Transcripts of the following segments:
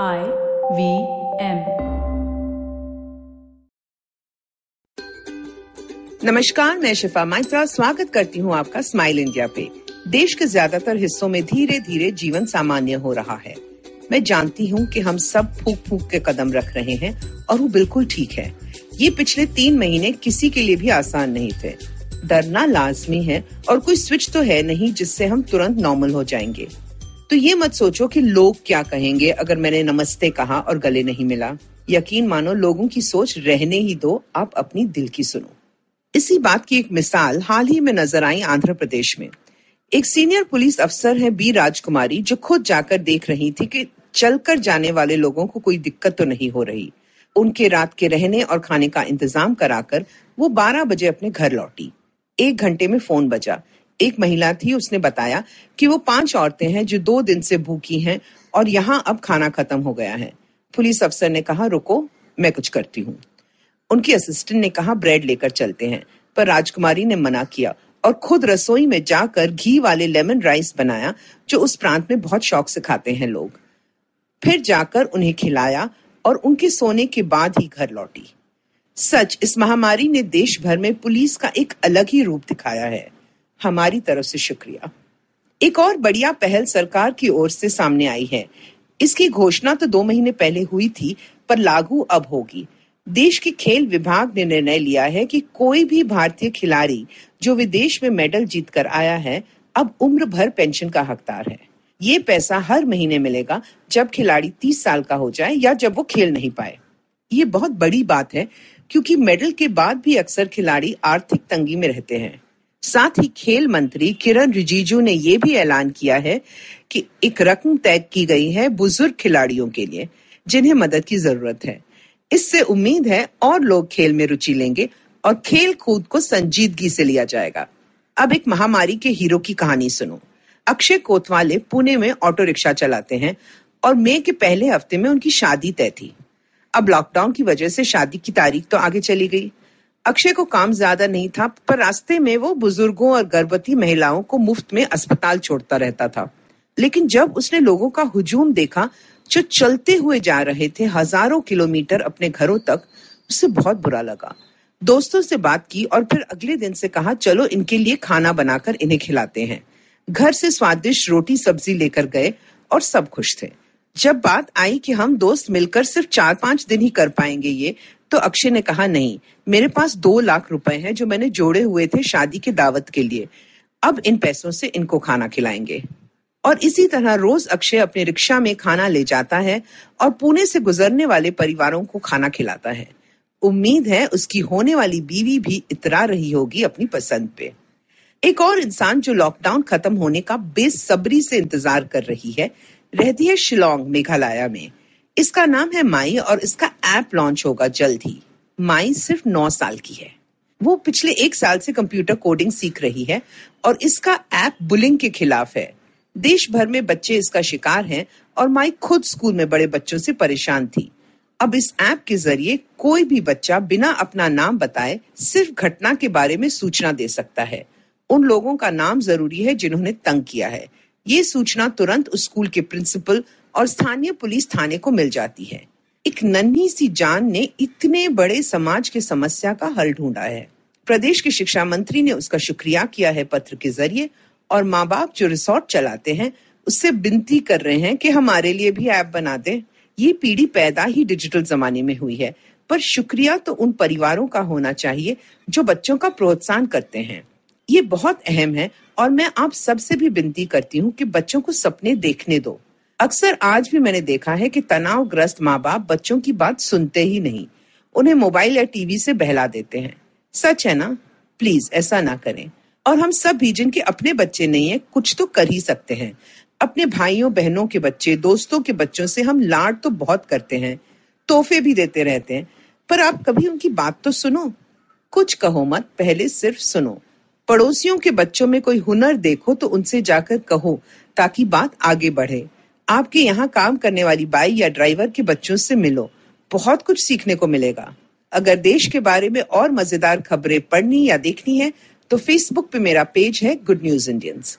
I V M नमस्कार, मैं शिफा माइत्रा, स्वागत करती हूँ आपका स्माइल इंडिया पे। देश के ज़्यादातर हिस्सों में धीरे धीरे जीवन सामान्य हो रहा है। मैं जानती हूँ कि हम सब फूक फूक के कदम रख रहे हैं और वो बिल्कुल ठीक है। ये पिछले तीन महीने किसी के लिए भी आसान नहीं थे। डरना लाजमी है और कोई स्विच तो है नहीं जिससे हम तुरंत नॉर्मल हो जाएँगे। तो ये मत सोचो कि लोग क्या कहेंगे अगर मैंने नमस्ते कहा और गले नहीं मिला। यकीन मानो, लोगों की सोच रहने ही दो, आप अपनी दिल की सुनो। इसी बात की एक मिसाल हाल ही में नज़र आई आंध्र प्रदेश में। एक सीनियर पुलिस अफसर है बी राजकुमारी, जो खुद जाकर देख रही थी कि चलकर जाने वाले लोगों को कोई दिक्कत तो नहीं हो रही। उनके रात के रहने और खाने का इंतज़ाम कराकर वो 12 बजे अपने घर लौटी। एक घंटे में फ़ोन बजा। एक महिला थी, उसने बताया कि वो पाँच औरतें हैं जो दो दिन से भूखी हैं और यहाँ अब खाना खत्म हो गया है। पुलिस अफसर ने कहा, रुको, मैं कुछ करती हूँ। उनकी असिस्टेंट ने कहा, ब्रेड लेकर चलते हैं। पर राजकुमारी ने मना किया और खुद रसोई में जाकर घी वाले लेमन राइस बनाया, जो उस प्रांत में बहुत शौक से खाते हैं लोग। फिर जाकर उन्हें खिलाया और उनके सोने के बाद ही घर लौटी। सच, इस महामारी ने देश भर में पुलिस का एक अलग ही रूप दिखाया है। हमारी तरफ़ से शुक्रिया। एक और बढ़िया पहल सरकार की ओर से सामने आई है। इसकी घोषणा तो दो महीने पहले हुई थी, पर लागू अब होगी। देश के खेल विभाग ने निर्णय लिया है कि कोई भी भारतीय खिलाड़ी जो विदेश में मेडल जीत कर आया है, अब उम्र भर पेंशन का हकदार है। ये पैसा हर महीने मिलेगा, जब खिलाड़ी तीस साल का हो जाए या जब वो खेल नहीं पाए। ये बहुत बड़ी बात है, क्योंकि मेडल के बाद भी अक्सर खिलाड़ी आर्थिक तंगी में रहते हैं। साथ ही खेल मंत्री किरण रिजिजू ने यह भी ऐलान किया है कि एक रकम तय की गई है बुज़ुर्ग खिलाड़ियों के लिए, जिन्हें मदद की ज़रूरत है। इससे उम्मीद है और लोग खेल में रुचि लेंगे और खेल कूद को संजीदगी से लिया जाएगा। अब एक महामारी के हीरो की कहानी सुनो। अक्षय कोतवाले पुणे में ऑटो रिक्शा चलाते हैं और मई के पहले हफ़्ते में उनकी शादी तय थी। अब लॉकडाउन की वजह से शादी की तारीख तो आगे चली गई। अक्षय को काम ज़्यादा नहीं था, पर रास्ते में वो बुज़ुर्गों और गर्भवती महिलाओं को मुफ़्त में अस्पताल छोड़ता रहता था। लेकिन जब उसने लोगों का हुजूम देखा, जो चलते हुए जा रहे थे हज़ारों किलोमीटर अपने घरों तक, उसे बहुत बुरा लगा। दोस्तों से बात की और फिर अगले दिन से कहा, चलो इनके लिए खाना बनाकर इन्हें खिलाते हैं। घर से स्वादिष्ट रोटी सब्ज़ी लेकर गए और सब खुश थे। जब बात आई कि हम दोस्त मिलकर सिर्फ़ चार पाँच दिन ही कर पाएँगे ये तो अक्षय ने कहा, नहीं, मेरे पास दो लाख रुपए हैं जो मैंने जोड़े हुए थे शादी के दावत के लिए। अब इन पैसों से इनको खाना खिलाएँगे। और इसी तरह रोज अक्षय अपने रिक्शा में खाना ले जाता है और पुणे से गुजरने वाले परिवारों को खाना खिलाता है। उम्मीद है उसकी होने वाली बीवी भी इतरा रही होगी अपनी पसंद पे। एक और इंसान जो लॉकडाउन खत्म होने का बेसब्री से इंतज़ार कर रही है रहती है शिलोंग, मेघालय में। इसका नाम है माई और इसका ऐप लॉन्च होगा जल्द ही। माई सिर्फ़ नौ साल की है। वो पिछले एक साल से कंप्यूटर कोडिंग सीख रही है और इसका ऐप बुलिंग के खिलाफ है। देश भर में बच्चे इसका शिकार हैं और माई खुद स्कूल में बड़े बच्चों से परेशान थी। अब इस ऐप के ज़रिए कोई भी बच्चा बिना अपना नाम बताए सिर्फ़ घटना के बारे में सूचना दे सकता है। उन लोगों का नाम ज़रूरी है जिन्होंने तंग किया है। ये सूचना तुरंत स्कूल के प्रिंसिपल और स्थानीय पुलिस थाने को मिल जाती है। एक नन्ही सी जान ने इतने बड़े समाज के समस्या का हल ढूंढा है। प्रदेश के शिक्षा मंत्री ने उसका शुक्रिया किया है पत्र के ज़रिए और माँ बाप जो रिसोर्ट चलाते हैं, उससे विनती कर रहे हैं कि हमारे लिए भी ऐप बना दें। ये पीढ़ी पैदा ही डिजिटल जमाने में हुई है, पर शुक्रिया तो उन परिवारों का होना चाहिए जो बच्चों का प्रोत्साहन करते हैं। ये बहुत अहम है और मैं आप सबसे भी विनती करती हूँ कि बच्चों को सपने देखने दो। अक्सर आज भी मैंने देखा है कि तनावग्रस्त माँ बाप बच्चों की बात सुनते ही नहीं। उन्हें मोबाइल या टीवी से बहला देते हैं। सच है ना? प्लीज़ ऐसा ना करें। और हम सब भी जिनके अपने बच्चे नहीं है, कुछ तो कर ही सकते हैं। अपने भाइयों, बहनों के बच्चे, दोस्तों के बच्चों से हम लाड तो बहुत करते हैं, तोहफे भी देते रहते हैं। पर आप कभी उनकी बात तो सुनो। कुछ कहो मत, पहले सिर्फ़ सुनो। पड़ोसियों के बच्चों में कोई हुनर देखो तो उनसे जाकर कहो, ताकि बात आगे बढ़े। आपके यहाँ काम करने वाली बाई या ड्राइवर के बच्चों से मिलो। बहुत कुछ सीखने को मिलेगा। अगर देश के बारे में और मज़ेदार खबरें पढ़नी या देखनी है तो फेसबुक पे मेरा पेज है गुड न्यूज़ इंडियंस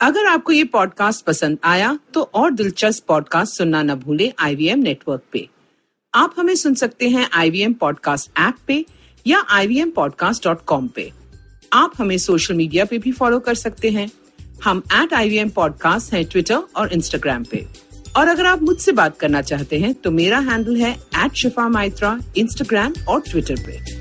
अगर आपको ये पॉडकास्ट पसंद आया तो और दिलचस्प पॉडकास्ट सुनना न भूले आईवीएम नेटवर्क पे। आप हमें सुन सकते हैं आईवीएम पॉडकास्ट ऐप पे या ivmpodcast.com पे। आप हमें सोशल मीडिया पे भी फॉलो कर सकते हैं। हम एट आई वी पॉडकास्ट है ट्विटर और इंस्टाग्राम पे। और अगर आप मुझसे बात करना चाहते हैं तो मेरा हैंडल है एट शिफा माइत्रा इंस्टाग्राम और ट्विटर पे।